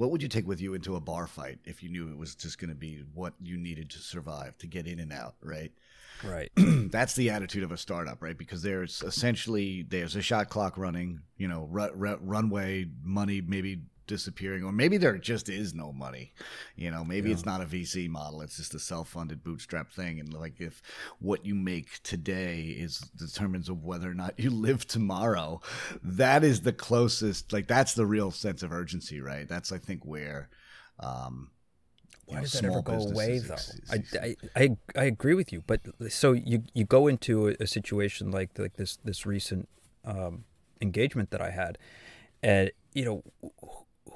what would you take with you into a bar fight if you knew it was just going to be what you needed to survive to get in and out, right? Right. That's the attitude of a startup, right? Because there's essentially there's a shot clock running, you know, ru- ru- runway money maybe disappearing, or maybe there just is no money. You know, maybe Yeah. it's not a VC model; it's just a self-funded bootstrap thing. And like, if what you make today is determines of whether or not you live tomorrow, that is the closest. Like, that's the real sense of urgency, right? That's I think where. Um, Why know, does that ever go away though? businesses I. I, I, I agree with you, but so you you go into a, a situation like like this this recent um, engagement that I had, and you know,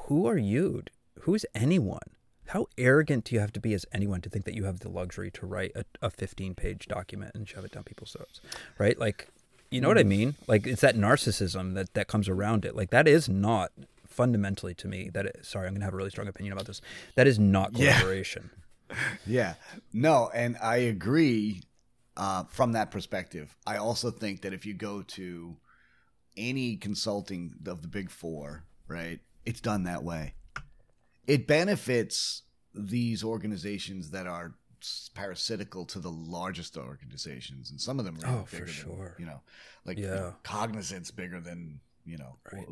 who are you? Who's anyone? How arrogant do you have to be as anyone to think that you have the luxury to write a, a 15 page document and shove it down people's throats, right? Like, you know what I mean? Like, it's that narcissism that that comes around it. Like, that is not fundamentally to me that. It, sorry, I'm gonna have a really strong opinion about this. That is not Yeah. collaboration. Yeah. No, and I agree uh, from that perspective. I also think that if you go to any consulting of the big four, right, it's done that way. It benefits these organizations that are parasitical to the largest organizations, and some of them are Oh, for bigger than, sure. you know, like Yeah. Cognizant's bigger than you know, Right.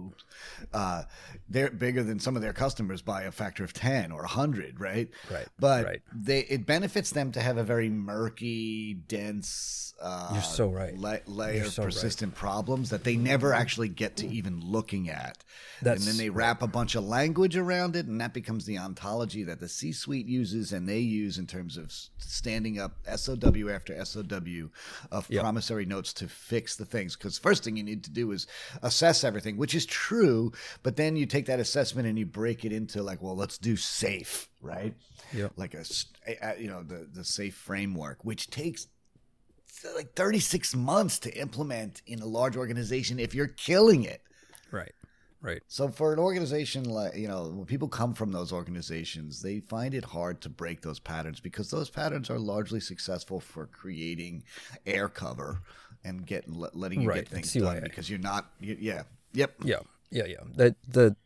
Uh, they're bigger than some of their customers by a factor of ten or hundred, right? Right. but right. they it benefits them to have a very murky, dense, uh, You're so right. la- layer You're of so right. persistent problems that they never actually get to even looking at. That's and then they wrap a bunch of language around it, and that becomes the ontology that the C-suite uses and they use in terms of standing up SOW after SOW of Yep. promissory notes to fix the things. Because first thing you need to do is assess everything, which is true, but then you take that assessment and you break it into like, well, let's do safe, right? Yep. like a, you know the the safe framework which takes like 36 months to implement in a large organization if you're killing it Right. Right. so for an organization like you know when people come from those organizations they find it hard to break those patterns because those patterns are largely successful for creating air cover and getting let- letting you Right, get things CYA. done because you're not you, yeah yep Yeah. Yeah. Yeah. The the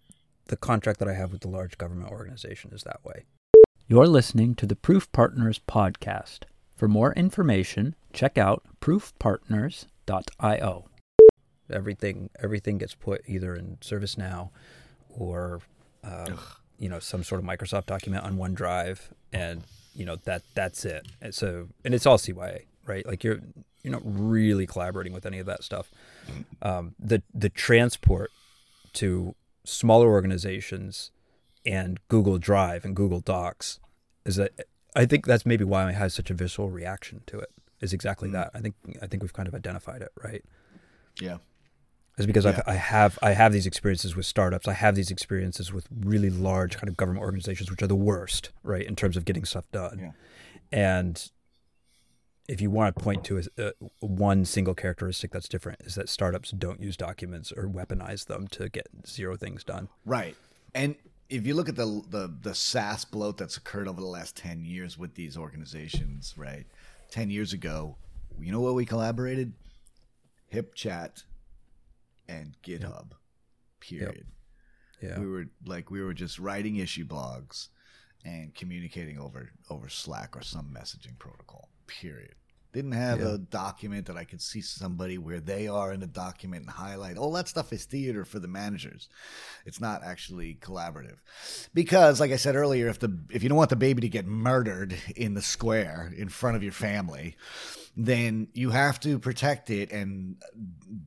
the contract that I have with the large government organization is that way. You're listening to the Proof Partners podcast. For more information, check out proofpartners.io. Everything everything gets put either in ServiceNow or um, you know some sort of Microsoft document on OneDrive, and you know that that's it. And so and it's all CYA, right? Like you're you're not really collaborating with any of that stuff. Um, the the transport to smaller organizations and Google Drive and Google Docs is that I think that's maybe why I had such a visceral reaction to it. Is exactly Mm. that. I think I think we've kind of identified it, right? yeah Is because Yeah. I've, I have I have these experiences with startups. I have these experiences with really large kind of government organizations, which are the worst, right, in terms of getting stuff done. Yeah. And if you want to point to a, a, uh, one single characteristic that's different, is that startups don't use documents or weaponize them to get zero things done. Right. And if you look at the the the SaaS bloat that's occurred over the last 10 years with these organizations, right? 10 years ago, you know where we collaborated? HipChat and GitHub. Period. Yeah. We were like we were just writing issue blogs and communicating over over Slack or some messaging protocol. Period. Didn't have Yeah. a document that I could see somebody where they are in the document and highlight. All that stuff is theater for the managers. It's not actually collaborative. Because like I said earlier, if the if you don't want the baby to get murdered in the square in front of your family, then you have to protect it and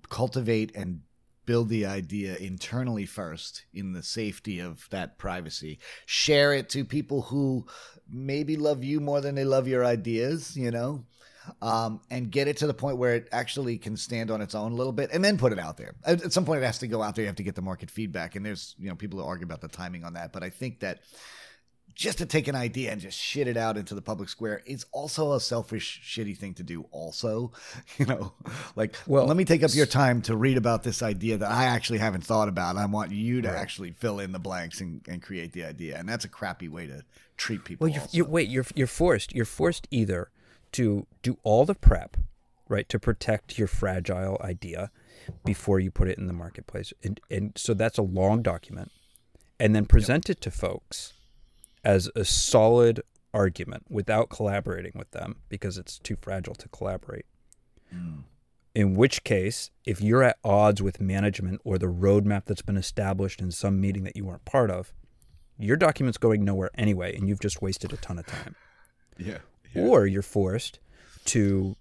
cultivate and build the idea internally first in the safety of that privacy. Share it to people who maybe love you more than they love your ideas, you know? Um, and get it to the point where it actually can stand on its own a little bit and then put it out there. At, at some point, it has to go out there. You have to get the market feedback. And there's, you know, people who argue about the timing on that. But I think that just to take an idea and just shit it out into the public square is also a selfish, shitty thing to do. Also, you know, like, Well, let me take up your time to read about this idea that I actually haven't thought about. I want you to Right. actually fill in the blanks and, and create the idea, and that's a crappy way to treat people. Well, you're, also. you wait. You're you're forced. You're forced either to do all the prep, right, to protect your fragile idea before you put it in the marketplace, and and so that's a long document, and then present it to folks as a solid argument without collaborating with them because it's too fragile to collaborate. Hmm. In which case, if you're at odds with management or the roadmap that's been established in some meeting that you weren't part of, your document's going nowhere anyway, and you've just wasted a ton of time. Yeah. Or you're forced to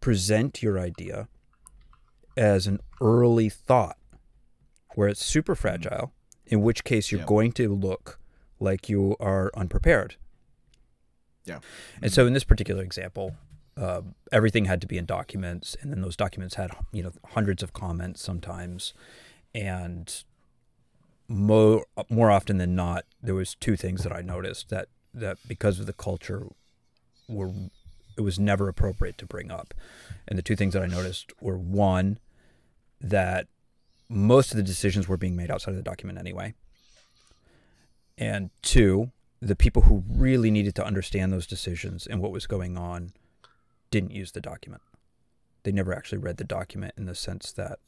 present your idea as an early thought where it's super hmm. fragile, in which case you're Yeah. going to look like you are unprepared. Yeah. And so in this particular example, uh, everything had to be in documents, and then those documents had you know hundreds of comments sometimes, and more more often than not, there was two things that I noticed that that because of the culture were it was never appropriate to bring up, and the two things that I noticed were one that most of the decisions were being made outside of the document anyway, and two the people who really needed to understand those decisions and what was going on didn't use the document. They never actually read the document in the sense that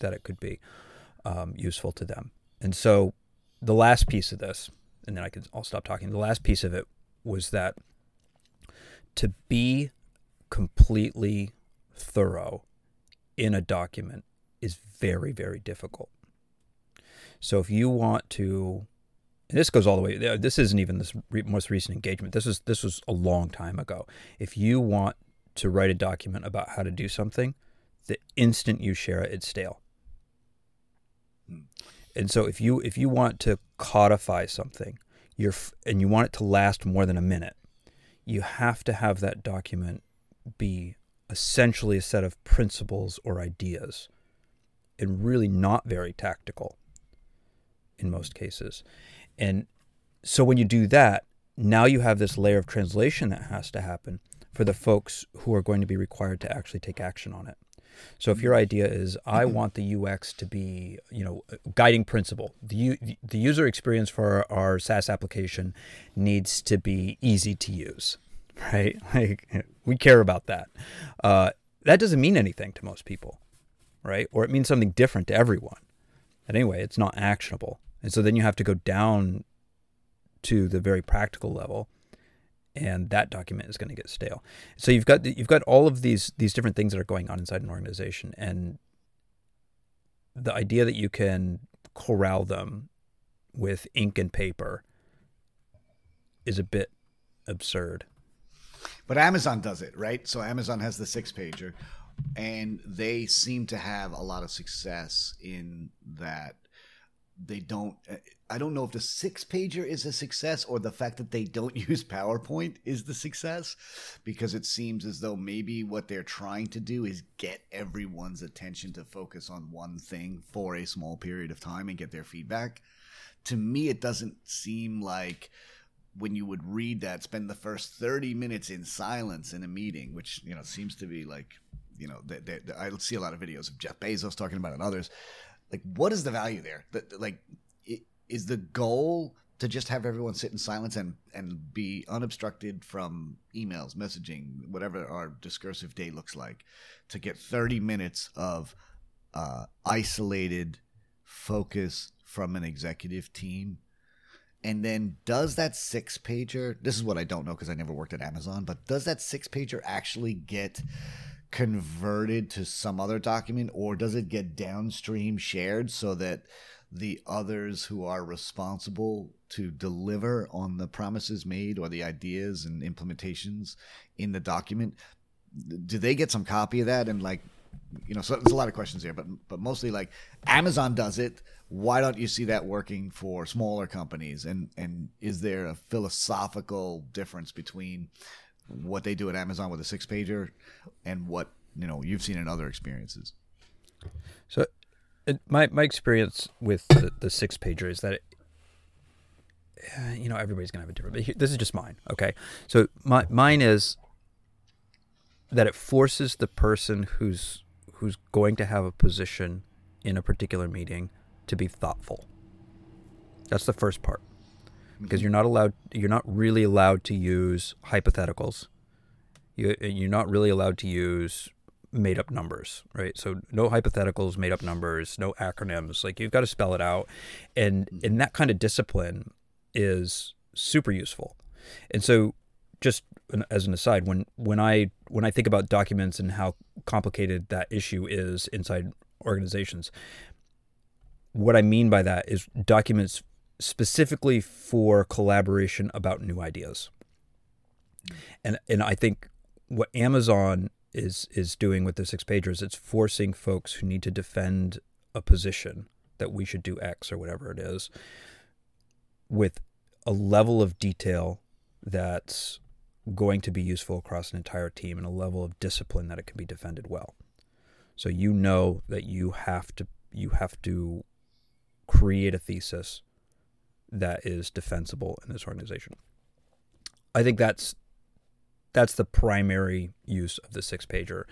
that it could be um, useful to them. And so, the last piece of this, and then I can I'll stop talking. The last piece of it was that to be completely thorough in a document is very very difficult. So if you want to and this goes all the way. This isn't even this re- most recent engagement. This is this was a long time ago. If you want to write a document about how to do something, the instant you share it, it's stale. Hmm. And so if you if you want to codify something, you're f- and you want it to last more than a minute, you have to have that document be essentially a set of principles or ideas, and really not very tactical in most cases. And so when you do that, now you have this layer of translation that has to happen for the folks who are going to be required to actually take action on it. So if your idea is I want the UX to be, you know, guiding principle. The u- the user experience for our, our SaaS application needs to be easy to use, right? Like we care about that. Uh, that doesn't mean anything to most people, right? Or it means something different to everyone. And anyway, it's not actionable. And so then you have to go down to the very practical level and that document is going to get stale. So you've got you've got all of these these different things that are going on inside an organization and the idea that you can corral them with ink and paper is a bit absurd. But Amazon does it, right? So Amazon has the six pager, and they seem to have a lot of success in that they don't. Uh, I don't know if the six pager is a success or the fact that they don't use PowerPoint is the success, because it seems as though maybe what they're trying to do is get everyone's attention to focus on one thing for a small period of time and get their feedback. To me, it doesn't seem like when you would read that, spend the first 30 minutes in silence in a meeting, which, you know, seems to be like, you know, they, they, I see a lot of videos of Jeff Bezos talking about it and others. Like, what is the value there? That, like, is the goal to just have everyone sit in silence and, and be unobstructed from emails, messaging, whatever our discursive day looks like, to get 30 minutes of uh, isolated focus from an executive team and then does that six pager, this is what I don't know because I never worked at Amazon, but does that six pager actually get converted to some other document or does it get downstream shared so that the others who are responsible to deliver on the promises made or the ideas and implementations in the document do they get some copy of that? And like you know so there's a lot of questions here but but mostly like amazon does it. Why don't you see that working for smaller companies? And and is there a philosophical difference between what they do at amazon with a six pager and what you know you've seen in other experiences So, my my experience with the, the six pager is that, it, uh, you know, everybody's gonna have a different. But here, this is just mine. Okay, so my mine is that it forces the person who's who's going to have a position in a particular meeting to be thoughtful. That's the first part, because you're not allowed. You're not really allowed to use hypotheticals. You you're not really allowed to use made up numbers, right? So no hypotheticals, made up numbers, no acronyms. Like you've got to spell it out, and mm-hmm. and that kind of discipline is super useful. And so, just as an aside, when when I when I think about documents and how complicated that issue is inside organizations, what I mean by that is documents specifically for collaboration about new ideas. And and I think what Amazon is is doing with the six pagers, it's forcing folks who need to defend a position that we should do X or whatever it is with a level of detail that's going to be useful across an entire team and a level of discipline that it can be defended well. So you know that you have to you have to create a thesis that is defensible in this organization. I think that's that's the primary use of the six pager.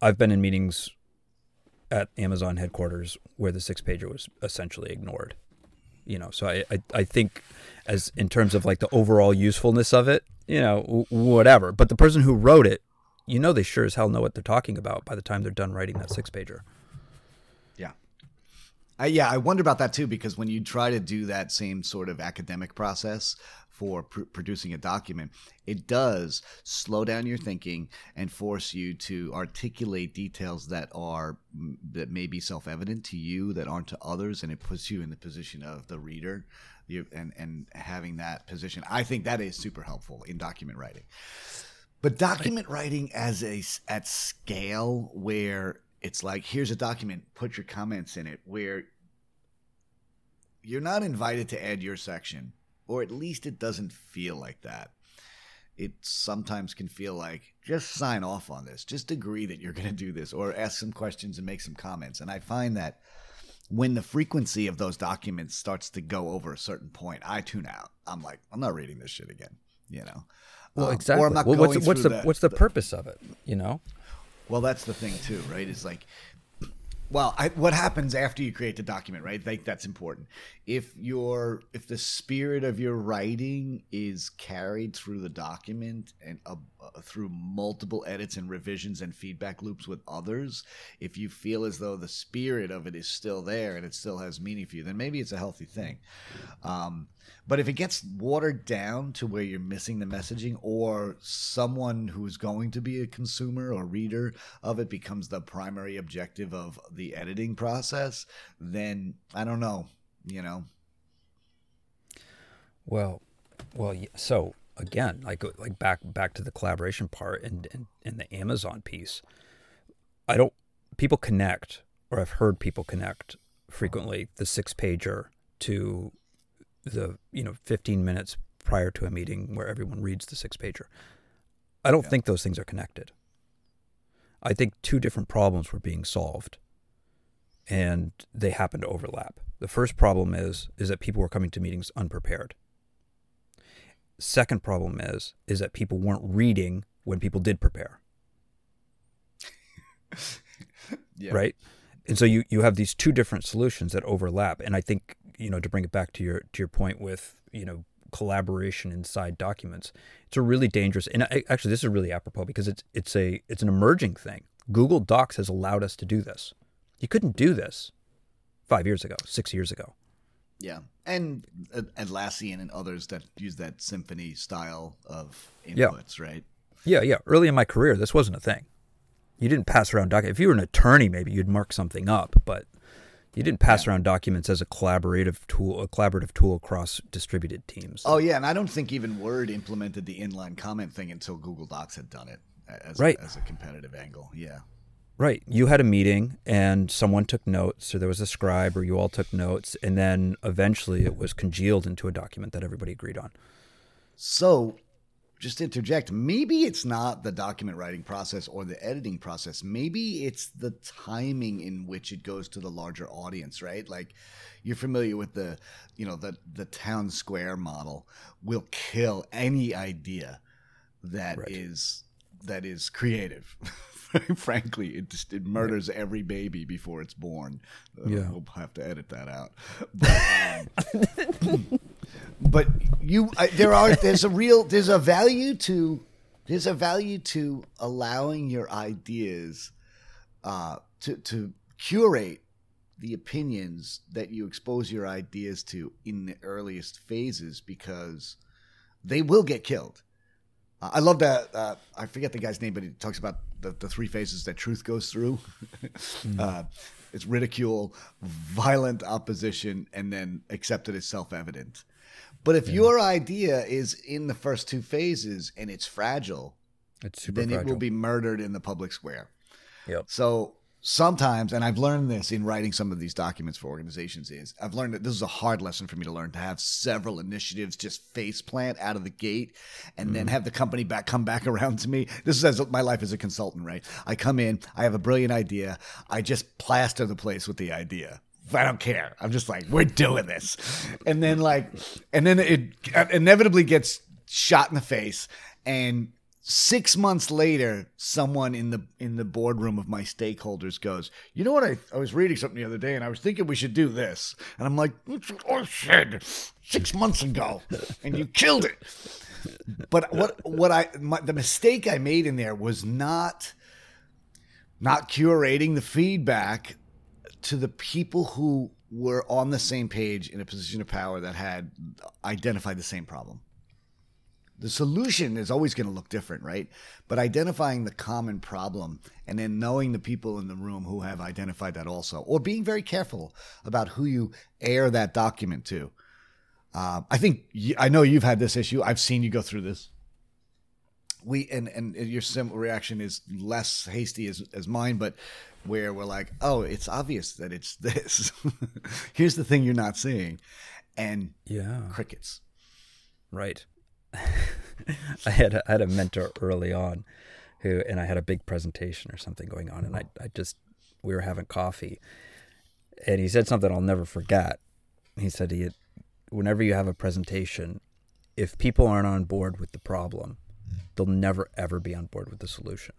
I've been in meetings at Amazon headquarters where the six pager was essentially ignored. You know, so I, I, I think as in terms of like the overall usefulness of it, you know, whatever. But the person who wrote it, you know, they sure as hell know what they're talking about by the time they're done writing that six pager. Yeah. I, yeah, I wonder about that too because when you try to do that same sort of academic process for pr- producing a document, it does slow down your thinking and force you to articulate details that are that may be self-evident to you that aren't to others, and it puts you in the position of the reader. and and having that position, I think that is super helpful in document writing. But document writing as a at scale where it's like here's a document put your comments in it where you're not invited to add your section or at least it doesn't feel like that. It sometimes can feel like just sign off on this just agree that you're going to do this or ask some questions and make some comments. And i find that when the frequency of those documents starts to go over a certain point i tune out. I'm like i'm not reading this shit again you know? Well exactly. um, well, what's, what's the, the, what's the, the purpose of it you know well, that's the thing too, right? Is like well, I, what happens after you create the document, right? Like that's important. If your if the spirit of your writing is carried through the document and uh, uh, through multiple edits and revisions and feedback loops with others, if you feel as though the spirit of it is still there and it still has meaning for you, then maybe it's a healthy thing. Um, but if it gets watered down to where you're missing the messaging, or someone who's going to be a consumer or reader of it becomes the primary objective of the editing process, then I don't know, you know. Well, well, so again, like uh, like back back to the collaboration part and and, and the Amazon piece. I don't people connect, or I've heard people connect frequently the six pager to the you know 15 minutes prior to a meeting where everyone reads the six pager. I don't yeah. think those things are connected. I think two different problems were being solved and they happen to overlap. The first problem is is that people were coming to meetings unprepared. Second problem is is that people weren't reading when people did prepare. yeah. Right? And so you you have these two different solutions that overlap and I think you know to bring it back to your to your point with you know collaboration inside documents it's a really dangerous and actually this is really apropos because it's it's a it's an emerging thing google docs has allowed us to do this you couldn't do this five years ago six years ago yeah and uh, atlassian and others that use that symphony style of inputs yeah. right yeah yeah early in my career this wasn't a thing you didn't pass around documents if you were an attorney maybe you'd mark something up but you didn't pass yeah. around documents as a collaborative tool, a collaborative tool across distributed teams. Oh yeah, and I don't think even Word implemented the inline comment thing until Google Docs had done it as, right. a, as a competitive angle. Yeah. Right. You had a meeting and someone took notes, or there was a scribe, or you all took notes, and then eventually it was congealed into a document that everybody agreed on. So just interject maybe it's not the document writing process or the editing process maybe it's the timing in which it goes to the larger audience right like you're familiar with the you know the the town square model will kill any idea that right. is that is creative frankly it just it murders right. every baby before it's born uh, yeah we'll have to edit that out but um, but you I, there are there's a real there's a value to There's a value to allowing your ideas uh, to to curate the opinions that you expose your ideas to in the earliest phases because they will get killed. Uh, I love that. Uh, I forget the guy's name, but he talks about the, the three phases that truth goes through. mm. uh, it's ridicule, violent opposition, and then accepted as self evident. But if yeah. your idea is in the first two phases and it's fragile, it's then fragile. it will be murdered in the public square. Yep. So sometimes, and I've learned this in writing some of these documents for organizations, is I've learned that this is a hard lesson for me to learn to have several initiatives just face plant out of the gate and mm then have the company back come back around to me. This is as my life as a consultant, right? I come in, I have a brilliant idea, I just plaster the place with the idea. I don't care. I'm just like, we're doing this. And then like and then it inevitably gets shot in the face and six months later, someone in the in the boardroom of my stakeholders goes, "You know what? I, I was reading something the other day, and I was thinking we should do this." And I'm like, "That's what I said six months ago, and you killed it." But what what I my, the mistake I made in there was not not curating the feedback to the people who were on the same page in a position of power that had identified the same problem the solution is always going to look different, right? But identifying the common problem and then knowing the people in the room who have identified that also, or being very careful about who you air that document to. Uh, I think I know you've had this issue. I've seen you go through this. We and and your simple reaction is less hasty as as mine, but where we're like, oh, it's obvious that it's this. Here's the thing you're not seeing, and yeah, crickets. Right. I had a, I had a mentor early on who and I had a big presentation or something going on and I I just we were having coffee and he said something I'll never forget. He said he whenever you have a presentation if people aren't on board with the problem they'll never ever be on board with the solution.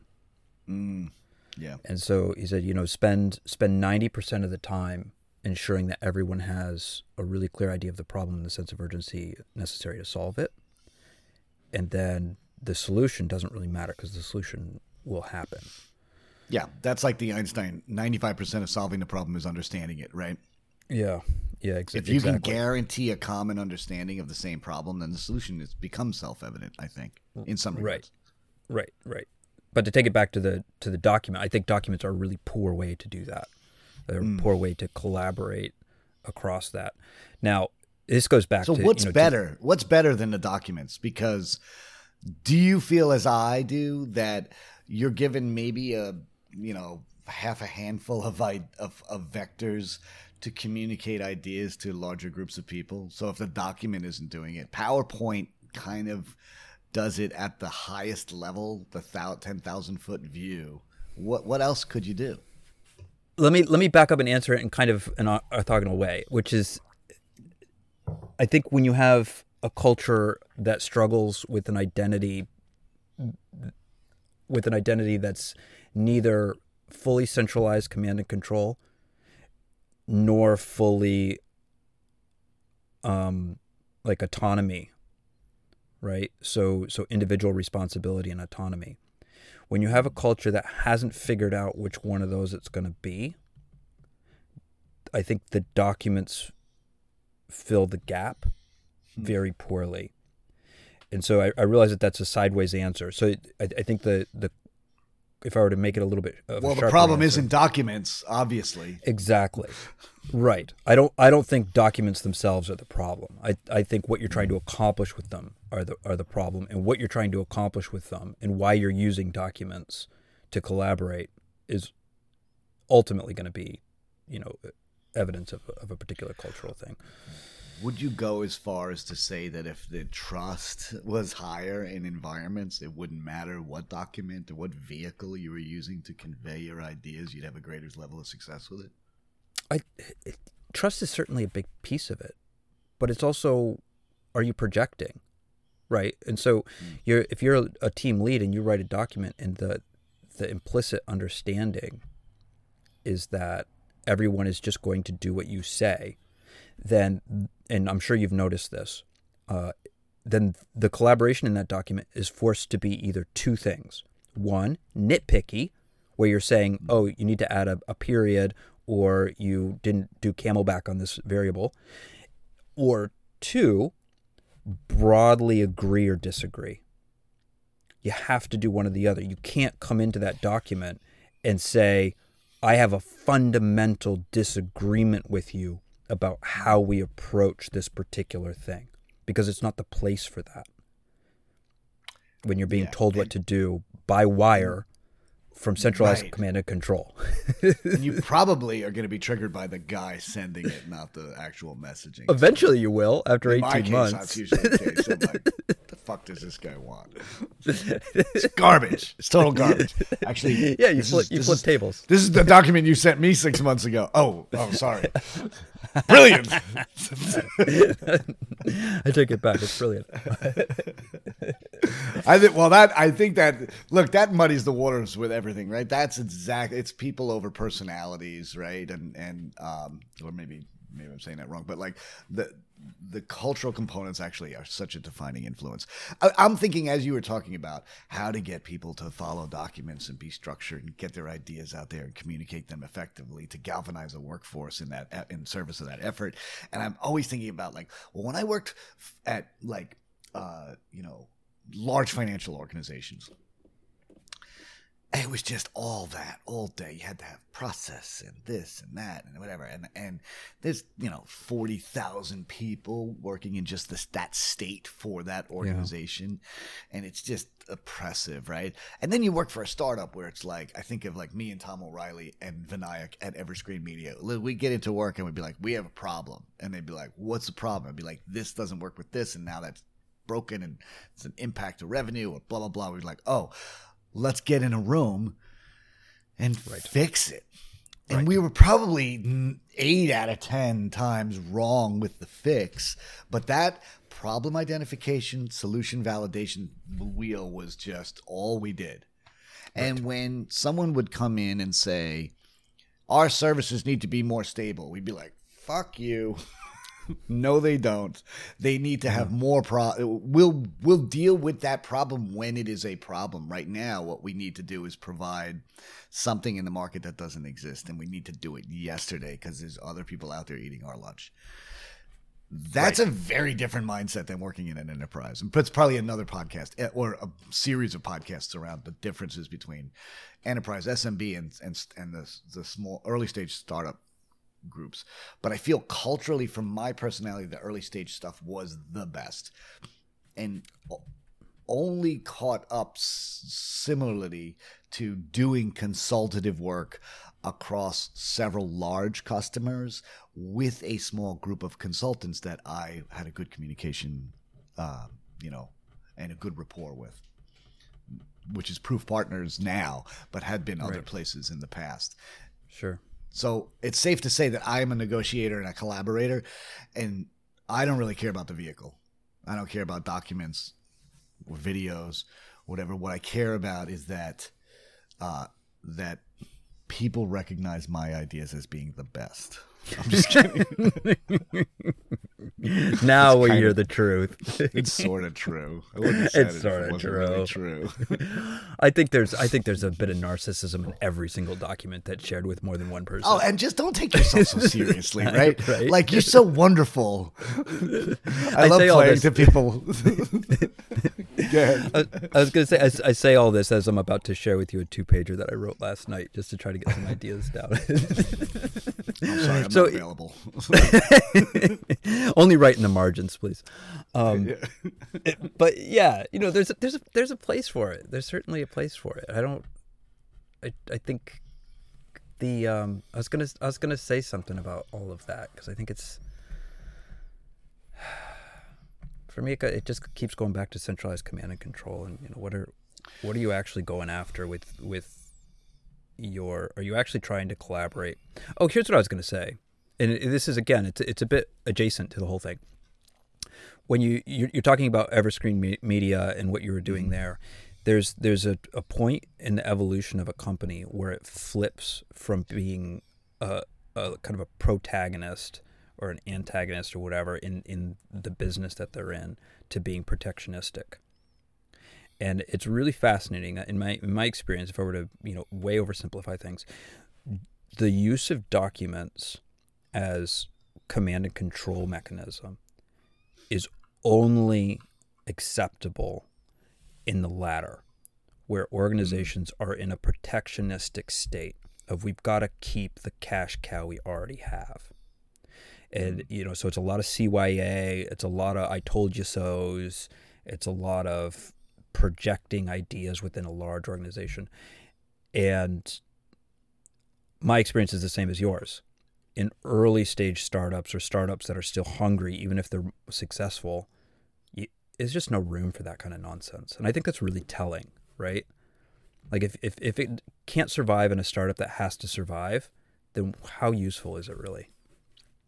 Mm, yeah. And so he said, you know, spend spend 90% of the time ensuring that everyone has a really clear idea of the problem and the sense of urgency necessary to solve it and then the solution doesn't really matter because the solution will happen. Yeah, that's like the Einstein 95% of solving the problem is understanding it, right? Yeah. Yeah, ex- if you exactly. can guarantee a common understanding of the same problem, then the solution is becomes self-evident, I think, in some regards. Right. Right, right. But to take it back to the to the document, I think documents are a really poor way to do that. They're mm. a poor way to collaborate across that. Now, this goes back so to what's you know, better? To, what's better than the documents? Because do you feel as i do that you're given maybe a you know half a handful of of, of vectors to communicate ideas to larger groups of people? So if the document isn't doing it powerpoint kind of does it at the highest level the 10,000 foot view. What what else could you do? Let me let me back up and answer it in kind of an orthogonal way which is I think when you have a culture that struggles with an identity with an identity that's neither fully centralized command and control nor fully um like autonomy right? So so individual responsibility and autonomy. When you have a culture that hasn't figured out which one of those it's going to be i think the documents fill the gap hmm. very poorly. And so I, I realize that that's a sideways answer. So I, I think the, the if I were to make it a little bit well, the problem answer, isn't documents, obviously. Exactly, right. I don't I don't think documents themselves are the problem. I, I think what you're trying to accomplish with them are the are the problem, and what you're trying to accomplish with them, and why you're using documents to collaborate is ultimately going to be, you know, evidence of, of a particular cultural thing. Would you go as far as to say that if the trust was higher in environments, it wouldn't matter what document or what vehicle you were using to convey your ideas, you'd have a greater level of success with it? I it, trust is certainly a big piece of it, but it's also are you projecting, right? And so mm. you're if you're a, a team lead and you write a document and the the implicit understanding is that everyone is just going to do what you say, then, and I'm sure you've noticed this, uh, then the collaboration in that document is forced to be either two things. One, nitpicky, where you're saying, oh, you need to add a, a period or you didn't do camelback on this variable. Or two, broadly agree or disagree. You have to do one or the other. You can't come into that document and say, I have a fundamental disagreement with you about how we approach this particular thing because it's not the place for that. When you're being yeah, told what to do by wire from centralized right. command and control. and you probably are going to be triggered by the guy sending it, not the actual messaging. Eventually, you will after In 18 case, months. That's usually the case. I'm like, the fuck does this guy want? It's garbage. It's total garbage. Actually, yeah, you flip, is, you flip is, tables. This is the document you sent me six months ago. Oh, oh, sorry. brilliant. I take it back. It's brilliant. I think. Well, that I think that look that muddies the waters with everything, right? That's exactly. It's people over personalities, right? And and um, or maybe maybe I'm saying that wrong, but like the the cultural components actually are such a defining influence. I, am thinking as you were talking about how to get people to follow documents and be structured and get their ideas out there and communicate them effectively to galvanize a workforce in that in service of that effort. And I'm always thinking about like, well, when I worked at like, uh, you know, large financial organizations it was just all that all day. You had to have process and this and that and whatever. And and there's you know forty thousand people working in just this that state for that organization, yeah. and it's just oppressive, right? And then you work for a startup where it's like I think of like me and Tom O'Reilly and Vinayak at Everscreen Media. We get into work and we'd be like, we have a problem, and they'd be like, what's the problem? I'd be like, this doesn't work with this, and now that's broken and it's an impact to revenue or blah blah blah. We're like, oh let's get in a room and right. fix it. And right. we were probably eight out of 10 times wrong with the fix, but that problem identification, solution validation wheel was just all we did. Right. And when someone would come in and say, our services need to be more stable, we'd be like, fuck you. no, they don't. They need to have more pro. We'll we'll deal with that problem when it is a problem. Right now, what we need to do is provide something in the market that doesn't exist, and we need to do it yesterday because there's other people out there eating our lunch. That's right. a very different mindset than working in an enterprise. And it's probably another podcast eh, or a series of podcasts around the differences between enterprise SMB and and and the the small early stage startup groups. But I feel culturally, from my personality, the early stage stuff was the best, and only caught up similarly to doing consultative work across several large customers with a small group of consultants that I had a good communication, uh, you know, and a good rapport with, which is Proof Partners now, but had been other right. places in the past. Sure. So it's safe to say that I am a negotiator and a collaborator, and I don't really care about the vehicle. I don't care about documents or videos, whatever. What I care about is that uh, that people recognize my ideas as being the best. I'm just kidding. now we hear of, the truth. it's sort of true. it's sort of true. Really true. I think there's I think there's a bit of narcissism in every single document that's shared with more than one person. Oh, and just don't take yourself so seriously, right? right? Like you're so wonderful. I, I love playing to people. I, I, was gonna say I, I, say all this as I'm about to share with you a two pager that I wrote last night just to try to get some ideas down. I'm sorry, I'm so, not available. only write in the margins, please. Um, yeah. but yeah, you know, there's a, there's a, there's a place for it. There's certainly a place for it. I don't. I I think the um I was gonna I was gonna say something about all of that because I think it's for me, it, it just keeps going back to centralized command and control, and you know what are what are you actually going after with with your? Are you actually trying to collaborate? Oh, here's what I was going to say, and this is again, it's it's a bit adjacent to the whole thing. When you you're, you're talking about Everscreen Media and what you were doing mm-hmm. there, there's there's a, a point in the evolution of a company where it flips from being a, a kind of a protagonist or an antagonist or whatever in, in the business that they're in to being protectionistic. And it's really fascinating uh, in my in my experience. If I were to you know way oversimplify things, the use of documents as command and control mechanism is only acceptable in the latter, where mm-hmm. organizations are in a protectionistic state of we've got to keep the cash cow we already have. And mm-hmm. you know, so it's a lot of CYA, it's a lot of I told you so's, it's a lot of projecting ideas within a large organization. And my experience is the same as yours. In early stage startups or startups that are still hungry, even if they're successful, there's just no room for that kind of nonsense. And I think that's really telling, right? Like if, if, if it can't survive in a startup that has to survive, then how useful is it really?